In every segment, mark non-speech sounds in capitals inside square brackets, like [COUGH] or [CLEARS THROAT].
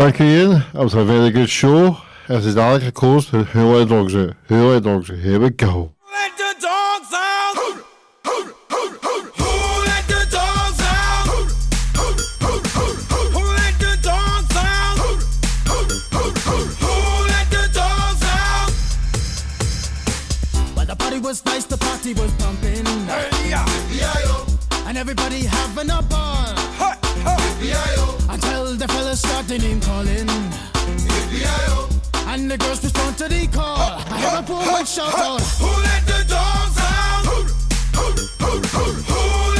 Thank you, Ian. That was a very good show. This is Alec, of course. Who let the dogs out? Who let the dogs out? Here we go. Let the dogs out. Who let the dogs out? Who let the dogs out? Who let the dogs out? Well, the party was nice, the party was pumping. And everybody having a ball. FBI-O. I tell the fellas start the name calling. FBI-O. And the girls respond to the call. Uh, I have uh, a poor uh, shout out. Who let the dogs out? Who, who, who, who, who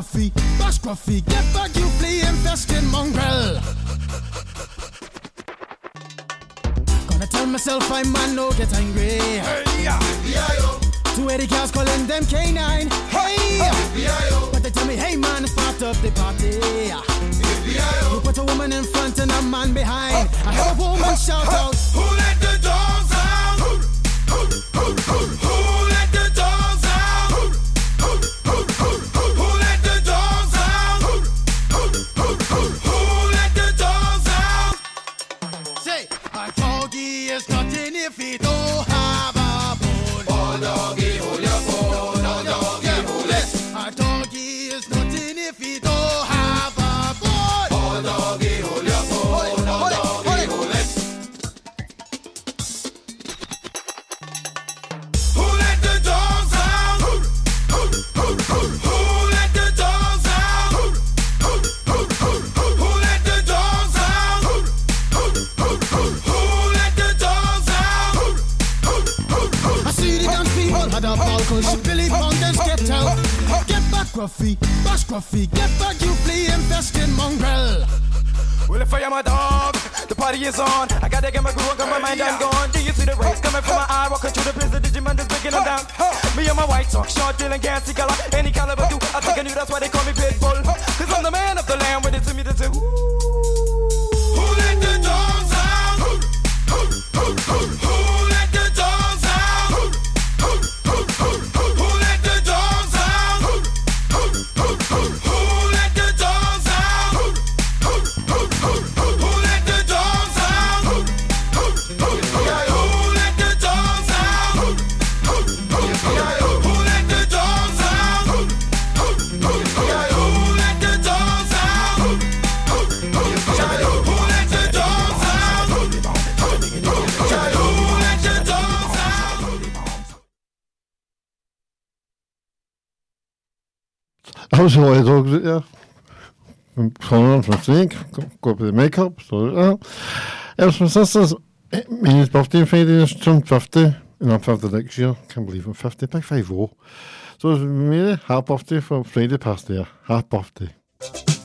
Scruffy, pas Scruffy, get back, you fleeing festin mongrel. Gonna tell myself I'm man, no get angry. Hey, yeah, B-I-O. Two Eddie girls calling them canine. Hey, hey B-I-O. But they tell me, hey man, start up the party. B-I-O. You put a woman in front and a man behind. Huh, I have a woman huh, shout huh, out. Who let the dogs out? Who, who, who, who, who? Gruffy, bash Gruffy, get back, you flea infested mongrel. Well, if I am a dog, the party is on. I gotta get my groove on, my mind I'm gone. Do you see the rays coming from my eye? Walking through the prison, Digimon is breaking them down. Me and my white talk, short, deal, and gassy color. Any caliber do, I think I knew that's why they call me Pitbull. Cause I'm the man of the land, with it to me to say, ooh. Roosenoy had ook, ja, gewoon van Slink, kopen de make-up, zo, ja. Ever since this is it's birthday on Friday, he's turned 50, and I'm 50 next year, can't believe I'm 50, by 5 So it's really happy birthday for Friday past there, happy birthday.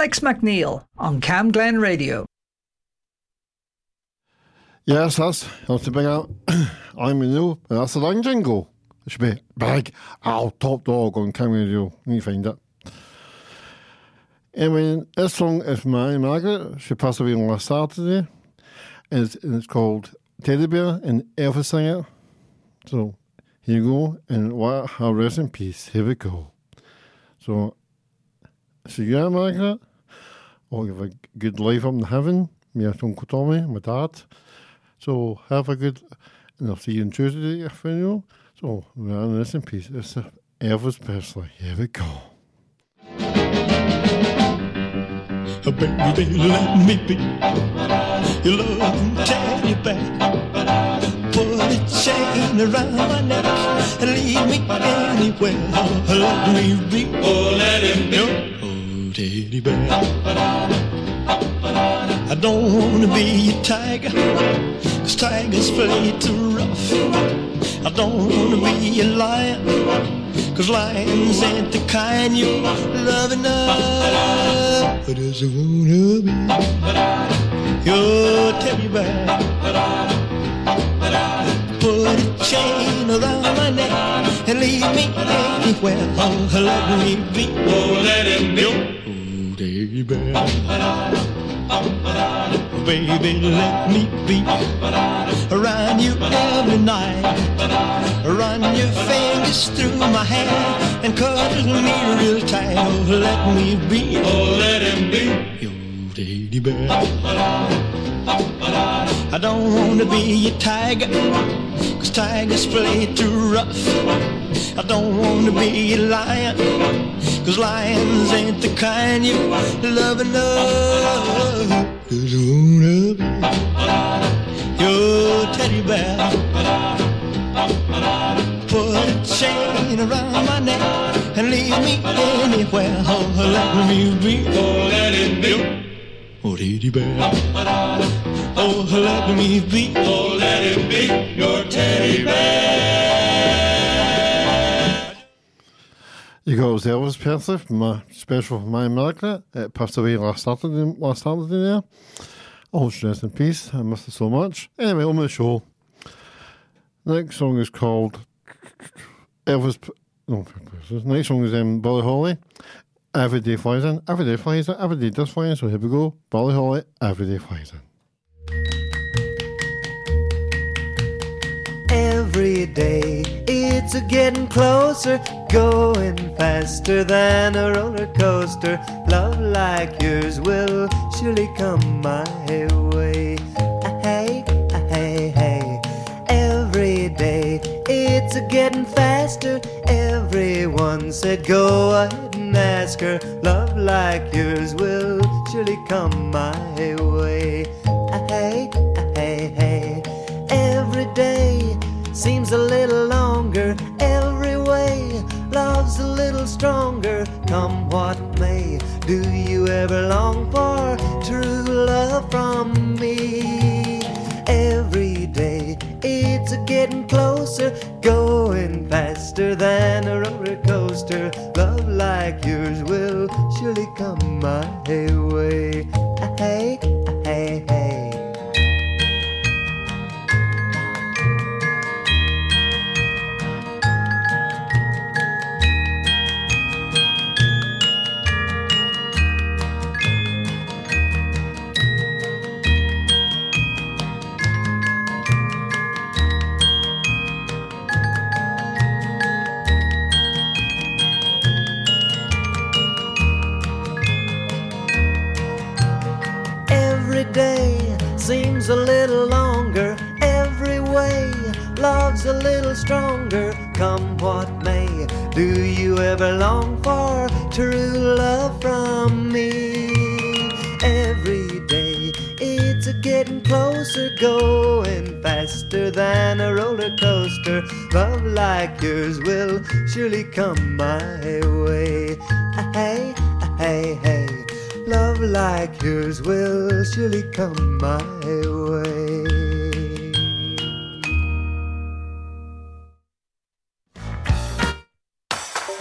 Alex McNeil on Cam Glen Radio. Yes, that's [CLEARS THROAT] that's the big out. I'm a new, that's the line jingle. It should be big, ow, top dog on camera radio. You need to find it. Anyway, this song is my Margaret. She passed away on last Saturday. And it's, and it's called Teddy Bear and Elvis sang it. So here you go. And what her rest in peace. Here we go. So, so yeah, Margaret. I'll give a good life up in heaven. Me and Uncle Tommy, my dad. So have a good, and I'll see you on Tuesday at the funeral. So, man, rest in peace. It's Elvis Presley. Here we go. Oh, baby, let me be your loving teddy bear. Put a chain around my neck and lead me anywhere. Let me be. Oh, let him be. Teddy bear. I don't wanna be a tiger, cause tigers play too rough. I don't wanna be a lion, cause lions ain't the kind you love enough. But I just wanna be your teddy bear. Put a chain around my neck and leave me anywhere. Oh, let me be. Oh, let him be. Bear. Baby, let me be around you every night. Run your fingers through my hair and cuddle me real tight. Oh, let me be. Oh, let him be your teddy bear. I don't wanna be a tiger, cause tigers play too rough. I don't wanna be a lion, cause lions ain't the kind you love enough. Just wanna be your teddy bear. Put a chain around my neck and leave me anywhere. Oh, let me be. Oh, let it be. Oh, teddy bear. Oh, let me be. Oh, let him be your teddy bear. You got was Elvis Presley from my special for my America. It passed away last Saturday, last Saturday there. Oh, rest in peace. I missed it so much. Anyway, on the show. The next song is called Elvis. P- No, next song is um, Bolly Holly. Every day flies in. Every day flies in. Every day does fly in. So here we go. Bolly Holly. Every day flies in. Every day it's a getting closer, going faster than a roller coaster. Love like yours will surely come my way. Ah, Hey, ah, hey, hey. Every day it's a getting faster. Everyone said go ahead and ask her. Love like yours will surely come my way. Hey, hey, hey. Every day seems a little longer. Every way love's a little stronger. Come what may, do you ever long for true love from me? Every day it's a getting closer, going faster than a roller coaster. Love like yours will surely come my way. Ah, Hey, ah, hey, hey. Surely come my way. Hey, hey, hey. Love like yours will surely come my way.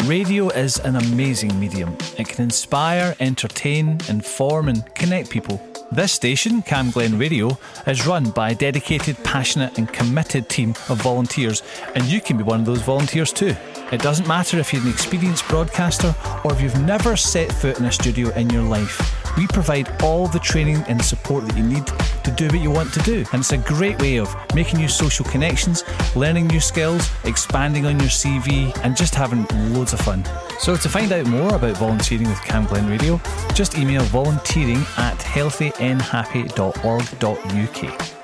Radio is an amazing medium. It can inspire, entertain, inform, and connect people. This station, Cam Glen Radio, is run by a dedicated, passionate, and committed team of volunteers, and you can be one of those volunteers too. It doesn't matter if you're an experienced broadcaster or if you've never set foot in a studio in your life. We provide all the training and support that you need to do what you want to do. And it's a great way of making new social connections, learning new skills, expanding on your CV, and just having loads of fun. So to find out more about volunteering with Cam Glen Radio, just email volunteering at healthynhappy.org.uk.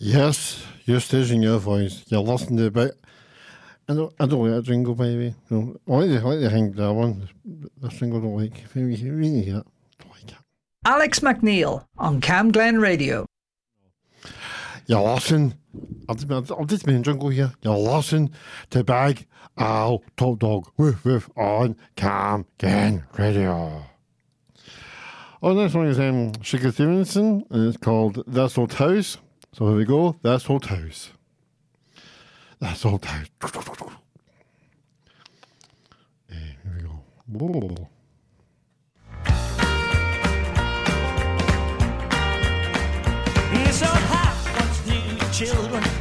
Yes, your station, your voice. You're listening to about. I don't, I don't like that jingle, baby. No, I like the, I like the hang that one. The jingle I don't like. Really, really hate it. Don't like it. Alex McNeil on Cam Glen Radio. You're listening. I'll just, I'll just be in jungle here. You're listening to Big Al Top Dog Woof Woof on Cam Glen Radio. Oh, next one is um, Sugar Stevenson, and it's called This Old House. So here we go. That's Old House. That's Old House. Here we go. Children.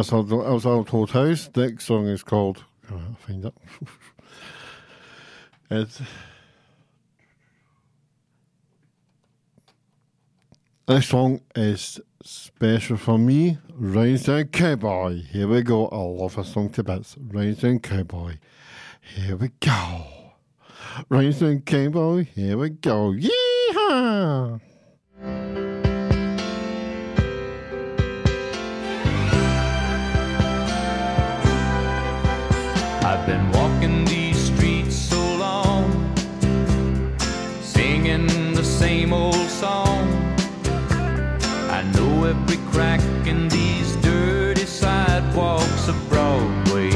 Outside, outside Old House. Next song is called. oh, I'll find it. it's. This song is special for me. Down Cowboy. Here we go. I love a song to bits. Down Cowboy. Here we go. Down Cowboy. Here we go. Yeehaw! In these dirty sidewalks of Broadway,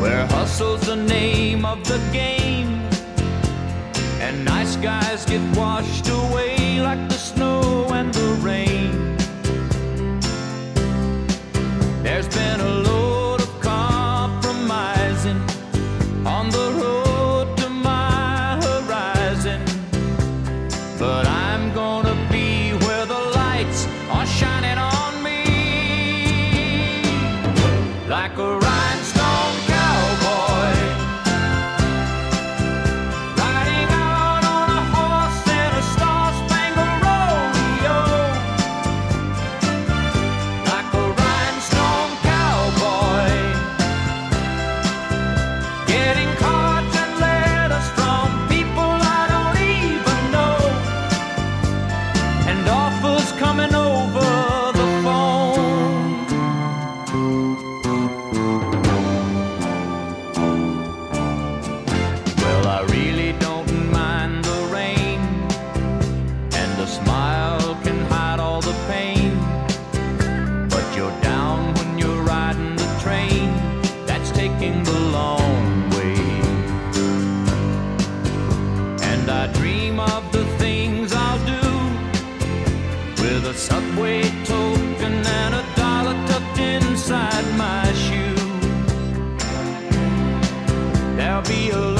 where hustle's the name of the game, and nice guys get washed away like the snow a subway token and a dollar tucked inside my shoe. There'll be a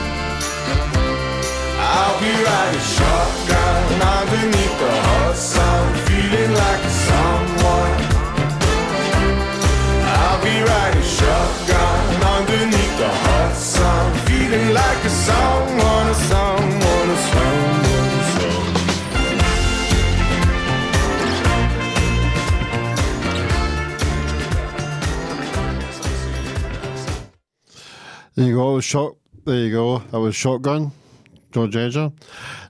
I'll be riding shotgun underneath the hot sun, feeling like someone. I'll be riding shotgun underneath the hot sun, feeling like a someone, a someone, a someone. There you go, shot. There you go. That was Shotgun, George Ezra.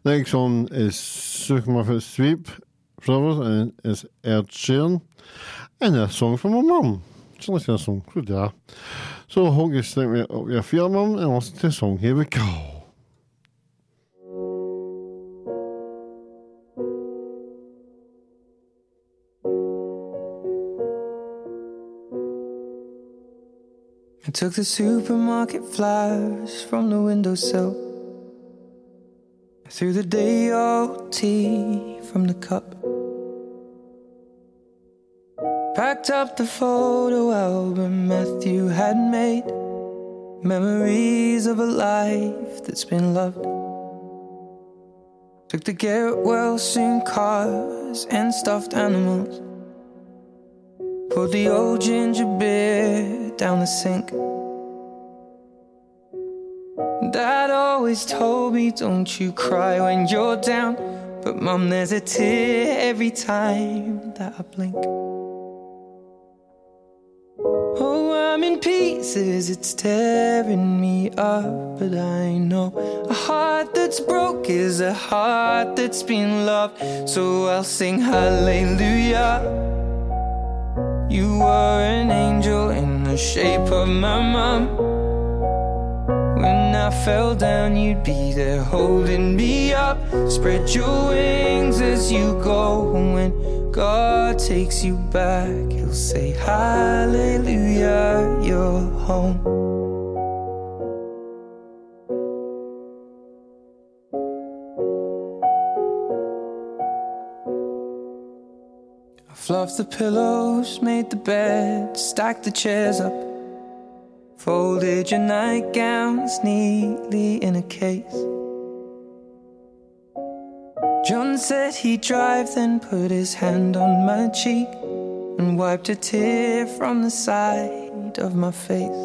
Next one is Supermarket Sweep Brothers, and eh, it's Ed Sheeran. And a song from my mum. So listen to a song. Good yeah. So I hope you stick me up your feet, mum, and listen to the song. Here we go. I took the supermarket flyers from the windowsill. Threw the day old tea from the cup. Packed up the photo album Matthew had made. Memories of a life that's been loved. Took the get well soon cars and stuffed animals. Poured the old ginger beer down the sink. Dad always told me, don't you cry when you're down. But mum, there's a tear every time that I blink. Oh, I'm in pieces, it's tearing me up. But I know a heart that's broke is a heart that's been loved. So I'll sing hallelujah. You were an angel in the shape of my mom. I fell down, you'd be there holding me up. Spread your wings as you go. When God takes you back, He'll say, Hallelujah, you're home. I fluffed the pillows, made the bed, stacked the chairs up. Folded your nightgowns neatly in a case. John said he'd drive, then put his hand on my cheek and wiped a tear from the side of my face.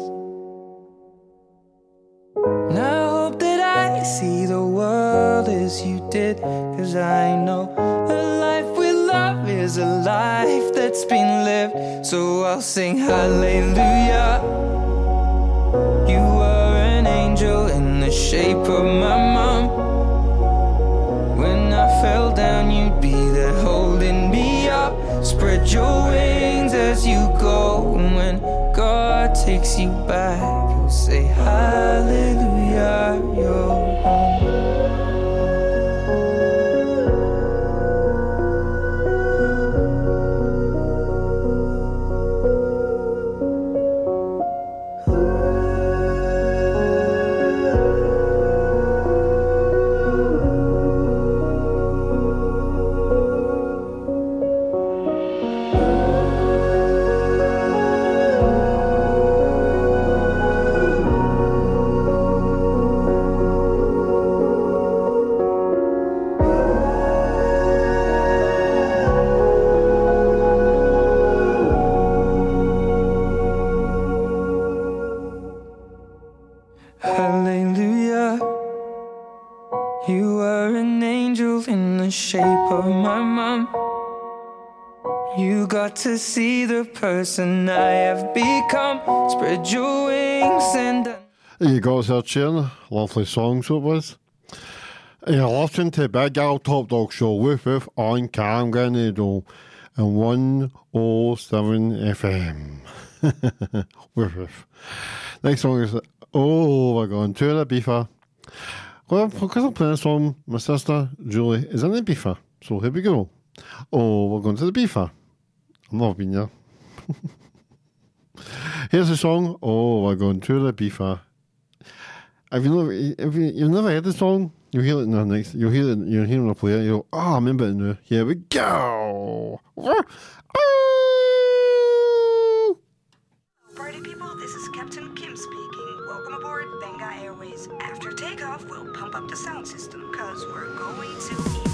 And I hope that I see the world as you did, cause I know a life with love is a life that's been lived. So I'll sing hallelujah. You were an angel in the shape of my mom. When I fell down, you'd be there holding me up. Spread your wings as you go. And when God takes you back, He'll say, Hallelujah, you're see the person I have become. Spread your wings and. You go, Sir Chin. Lovely songs so it was. You're listening to Big Al Top Dog Show with with on Cam Grenado and 107 FM. with [LAUGHS] with. Next song is Oh, we're going to the Beefer. Well, because I'm playing a song, my sister Julie is in the Beefer. So here we go. Oh, we're going to the Beefer. There. Here's the song. Oh, we're going to the Beefer. Have you never, have you, you've never heard the song? You hear it in the next. You hear it. You hear it play it. You go, oh, I remember it now. Here we go. Party people, this is Captain Kim speaking. Welcome aboard Venga Airways. After takeoff, we'll pump up the sound system because we're going to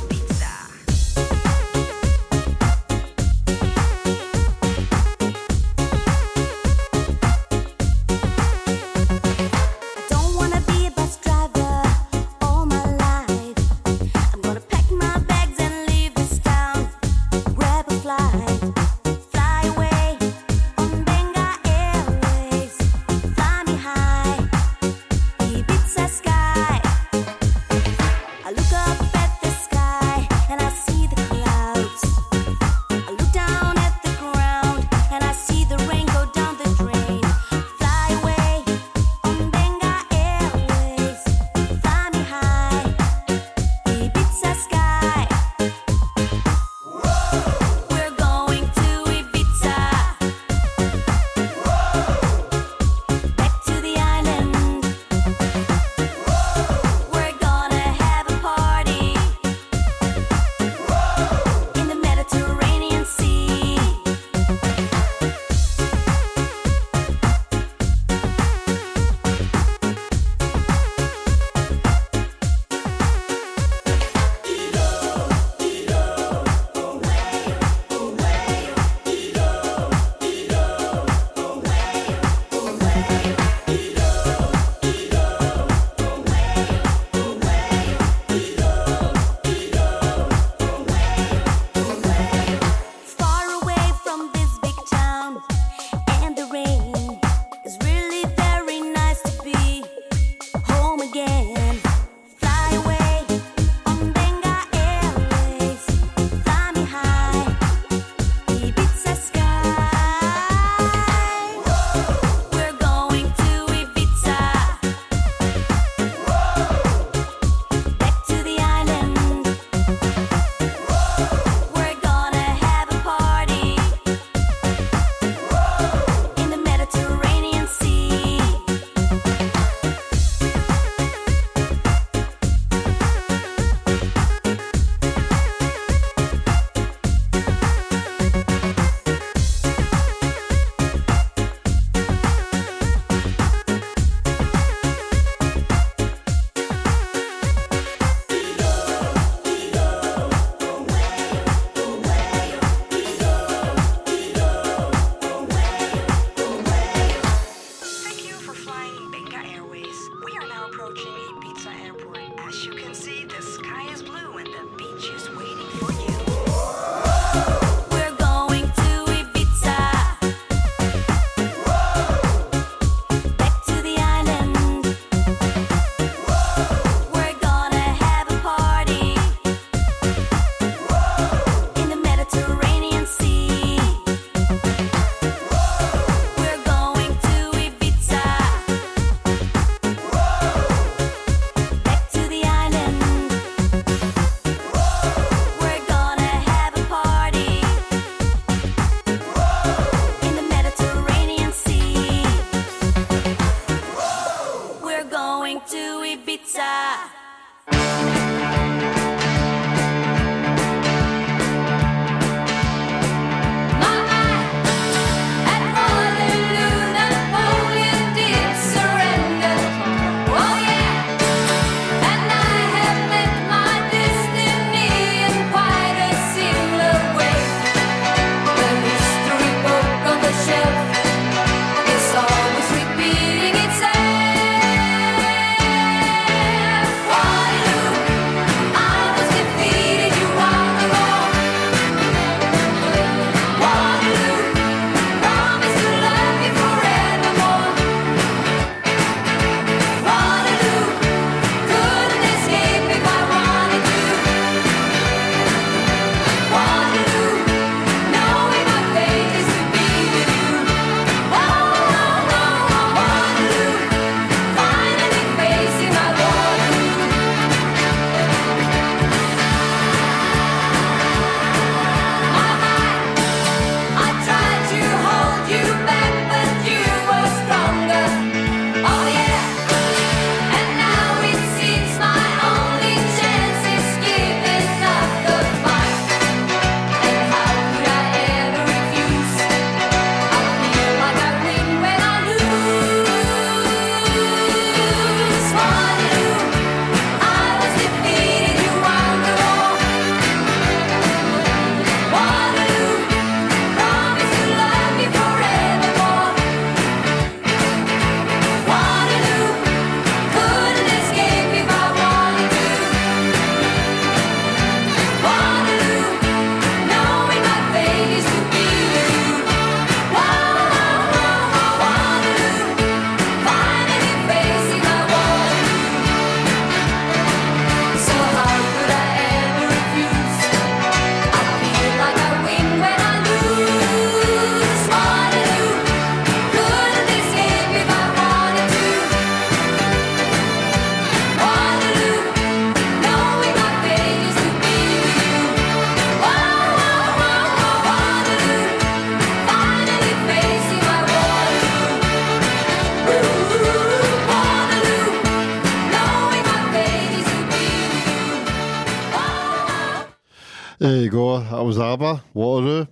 ABBA, Waterloo.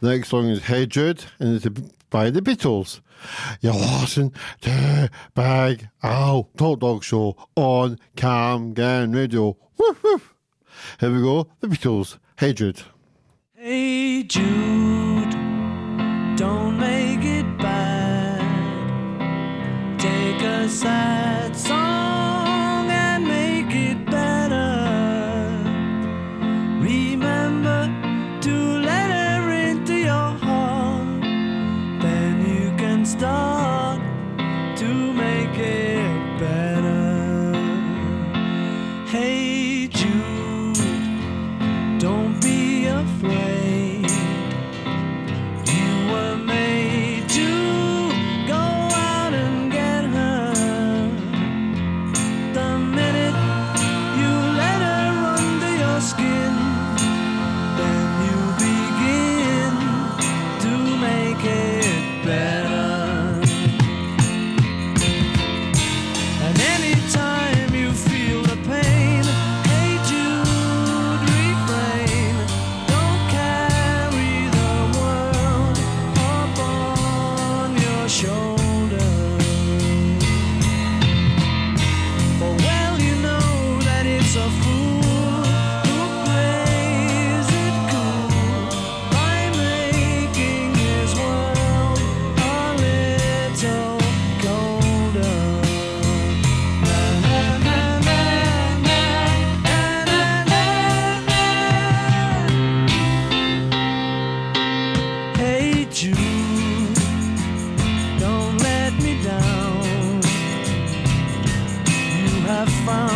The next song is Hey Jude, and it's by the Beatles. You're listening to Big Al Talk Dog Show on Cam Glen Radio. Woof woof. Here we go. The Beatles. Hey Jude. Hey Jude, I found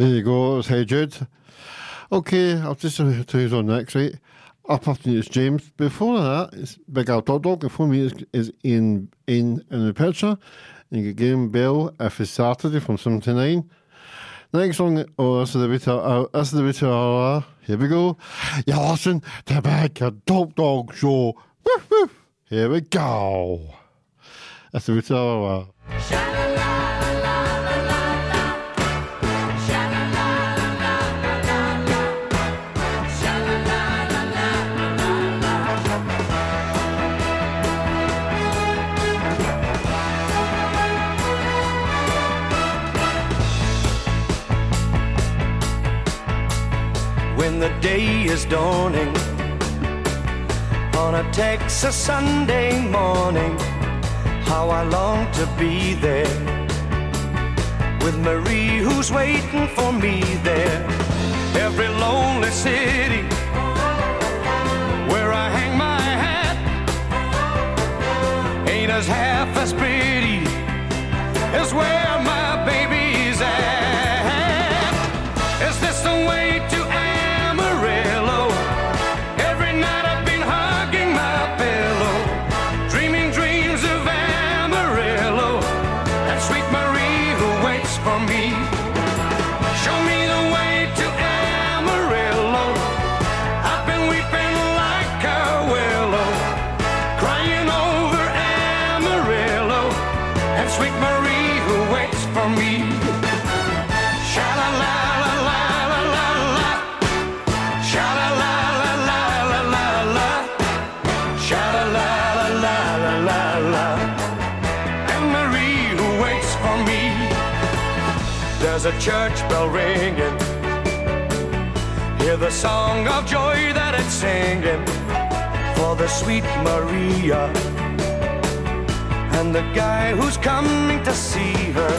There you go. It's Hey Jude. Okay, I'll just tell you on next, right? Up after is James. Before that, it's Big Al Dog Dog. Before me is, is Ian, Ian in the picture. And you get Graham Bell if it's Saturday from 79. Next song, oh, the way to, uh, this is the way to our, here we go. You listen to Big Al Dog Dog Show. Woof, woof. Here we go. That's the way to our, the day is dawning on a Texas Sunday morning. How I long to be there with Marie, who's waiting for me there. Every lonely city where I hang my hat ain't as half church bell ringing. Hear the song of joy that it's singing for the sweet Maria and the guy who's coming to see her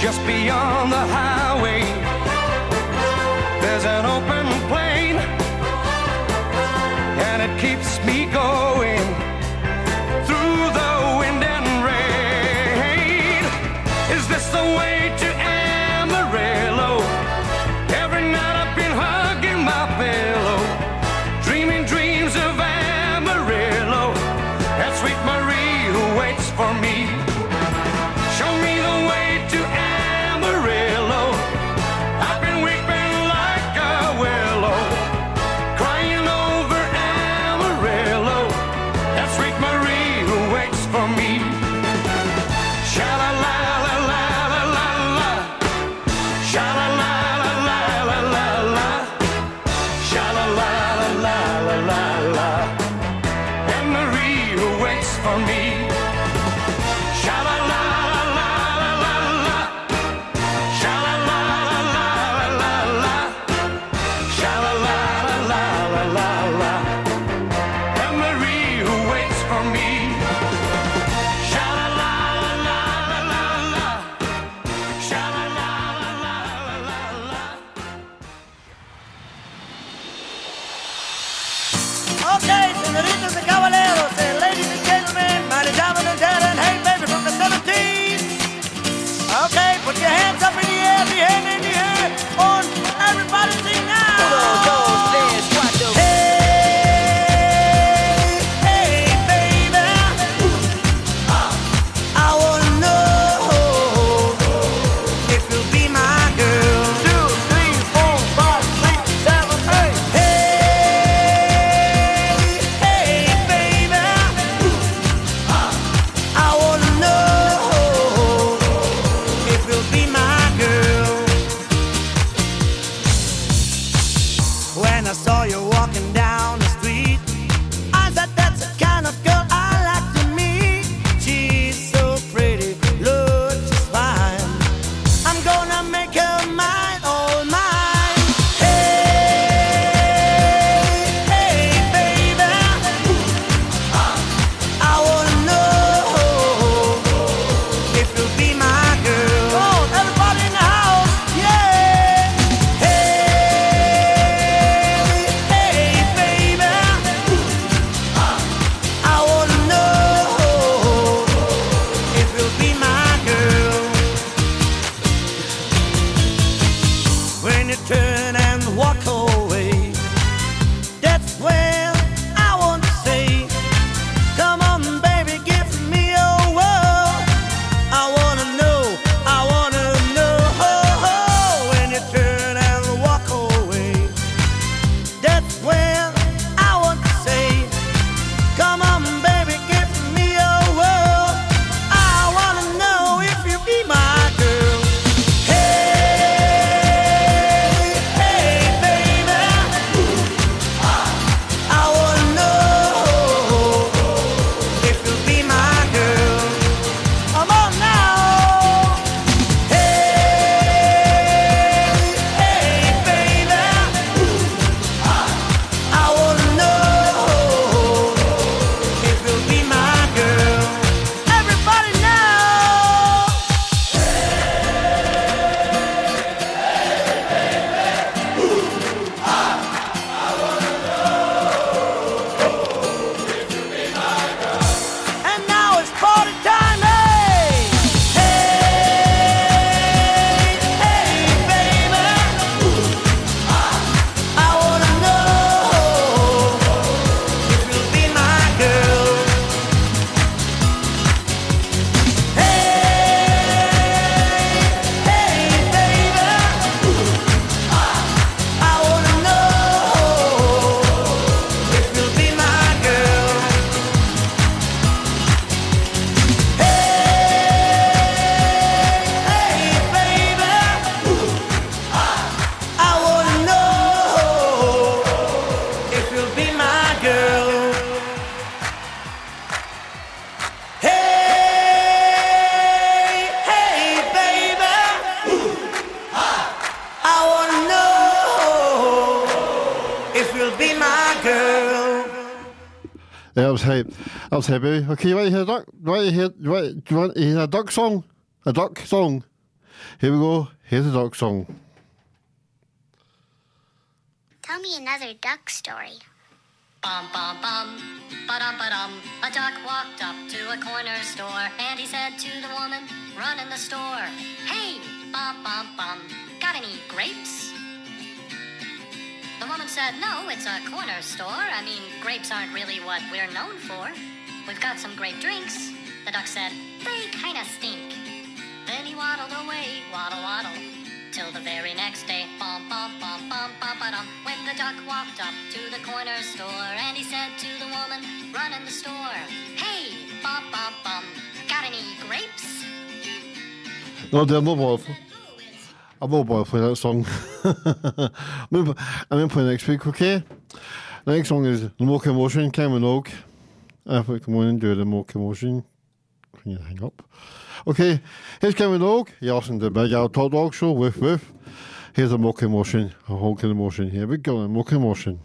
just beyond the highway. That was hype, baby. Okay, you want to hear a duck? You want to hear? You want, do you want to hear a duck song? A duck song. Here we go. Here's a duck song. Tell me another duck story. Bum bum bum, ba-dum ba-dum. A duck walked up to a corner store and he said to the woman running the store, Hey, bum bum bum, got any grapes? The woman said, No, it's a corner store. I mean, grapes aren't really what we're known for. We've got some great drinks. The duck said, They kinda stink. Then he waddled away, waddle waddle. Till the very next day, bum bum bum bum bum ba dum. When the duck walked up to the corner store and he said to the woman running the store, Hey, bum bum bum, got any grapes? No, dear, no bother. I'm not bother playing that song. I'm going to play next week, okay? The next song is The More Commotion, Ken Minogue. I put come on and do the More Commotion. Can you hang up? Okay, here's Ken Minogue. You're listening to the Big Al Talk Dog Show with with. Here's a More Commotion, a whole commotion. Here we go, a More Commotion.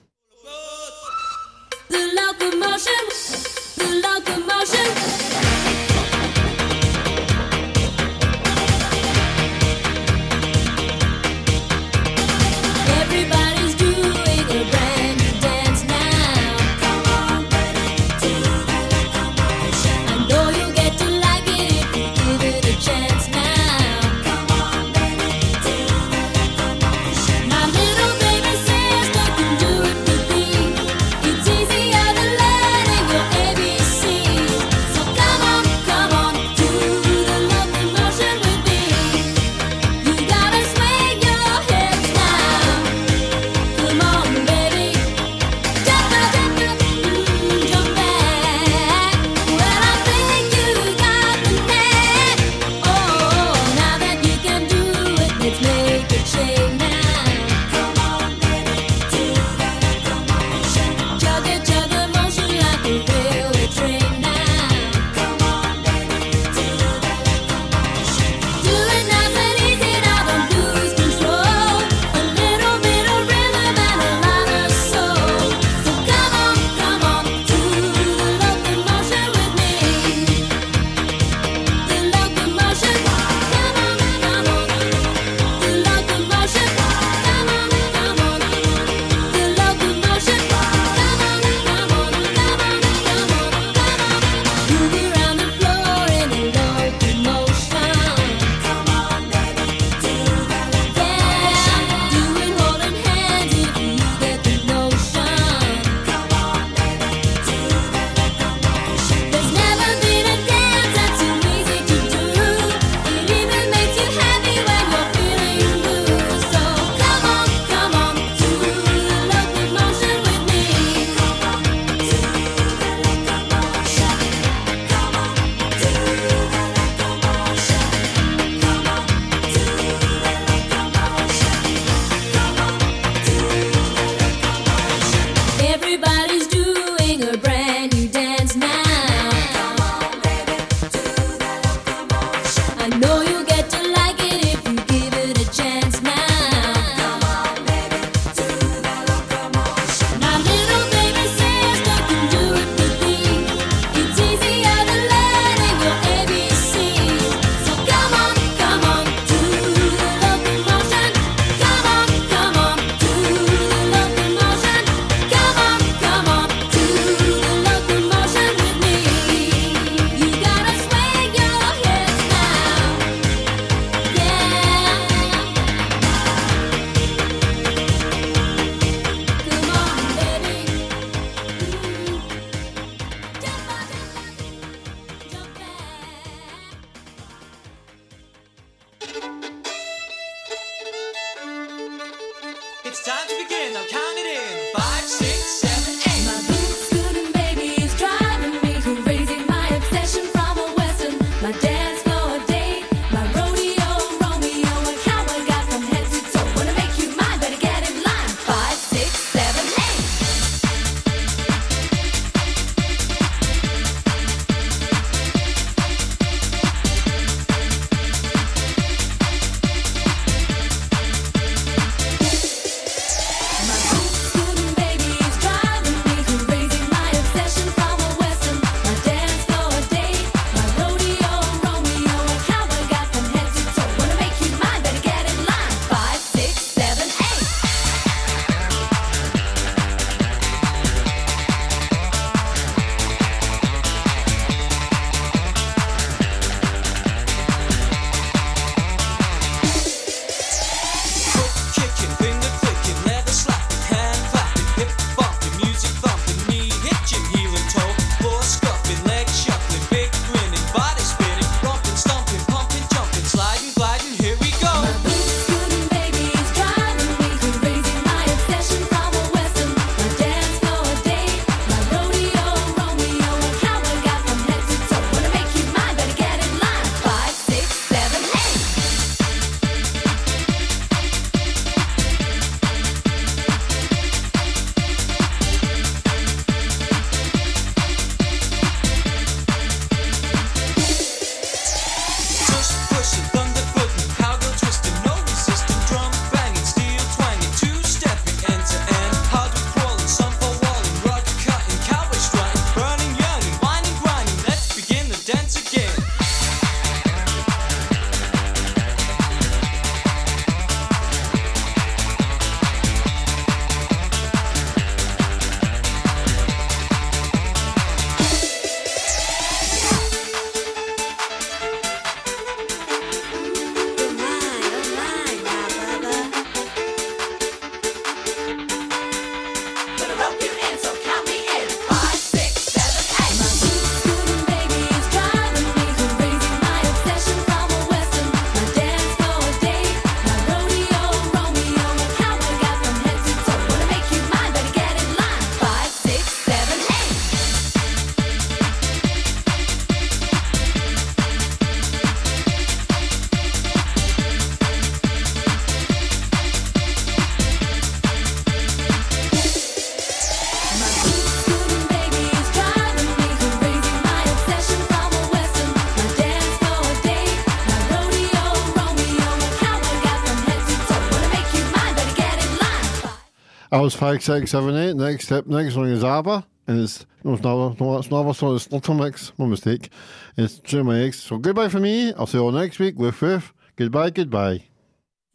Five, six, seven, eight. Next step, next song is ABBA. And it's, no, it's not, no, it's not ABBA, so it's Little Mix. My mistake. It's Dream My Ex. So goodbye for me. I'll see you all next week with Ruth. Goodbye, goodbye.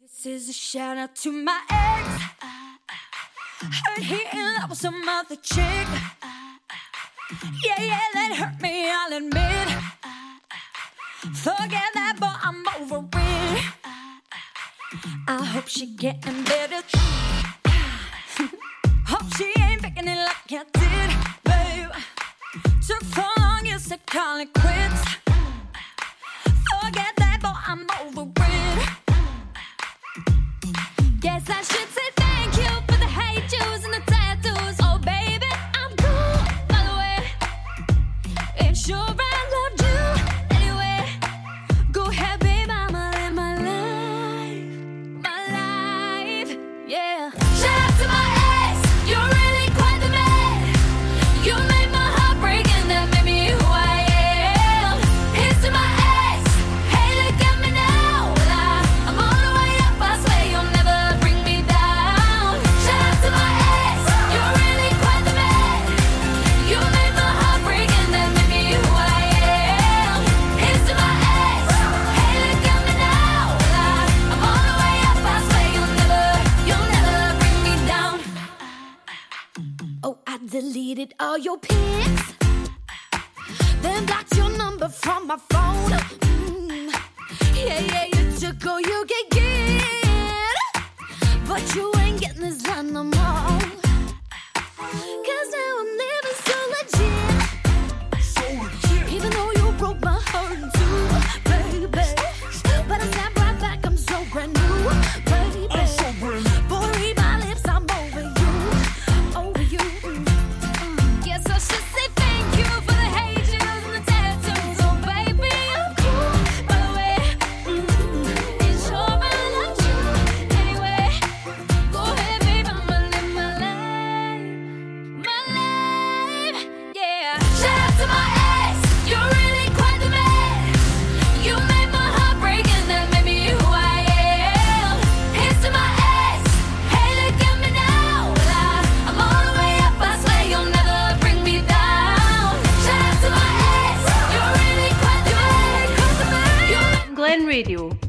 This is a shout out to my ex. Heard he in love with some other chick. Yeah, yeah, that hurt me, I'll admit. Forget that, but I'm over it. I hope she getting better. [LAUGHS] hope she ain't faking it like I did, babe. Took so long, you said call it quits. Forget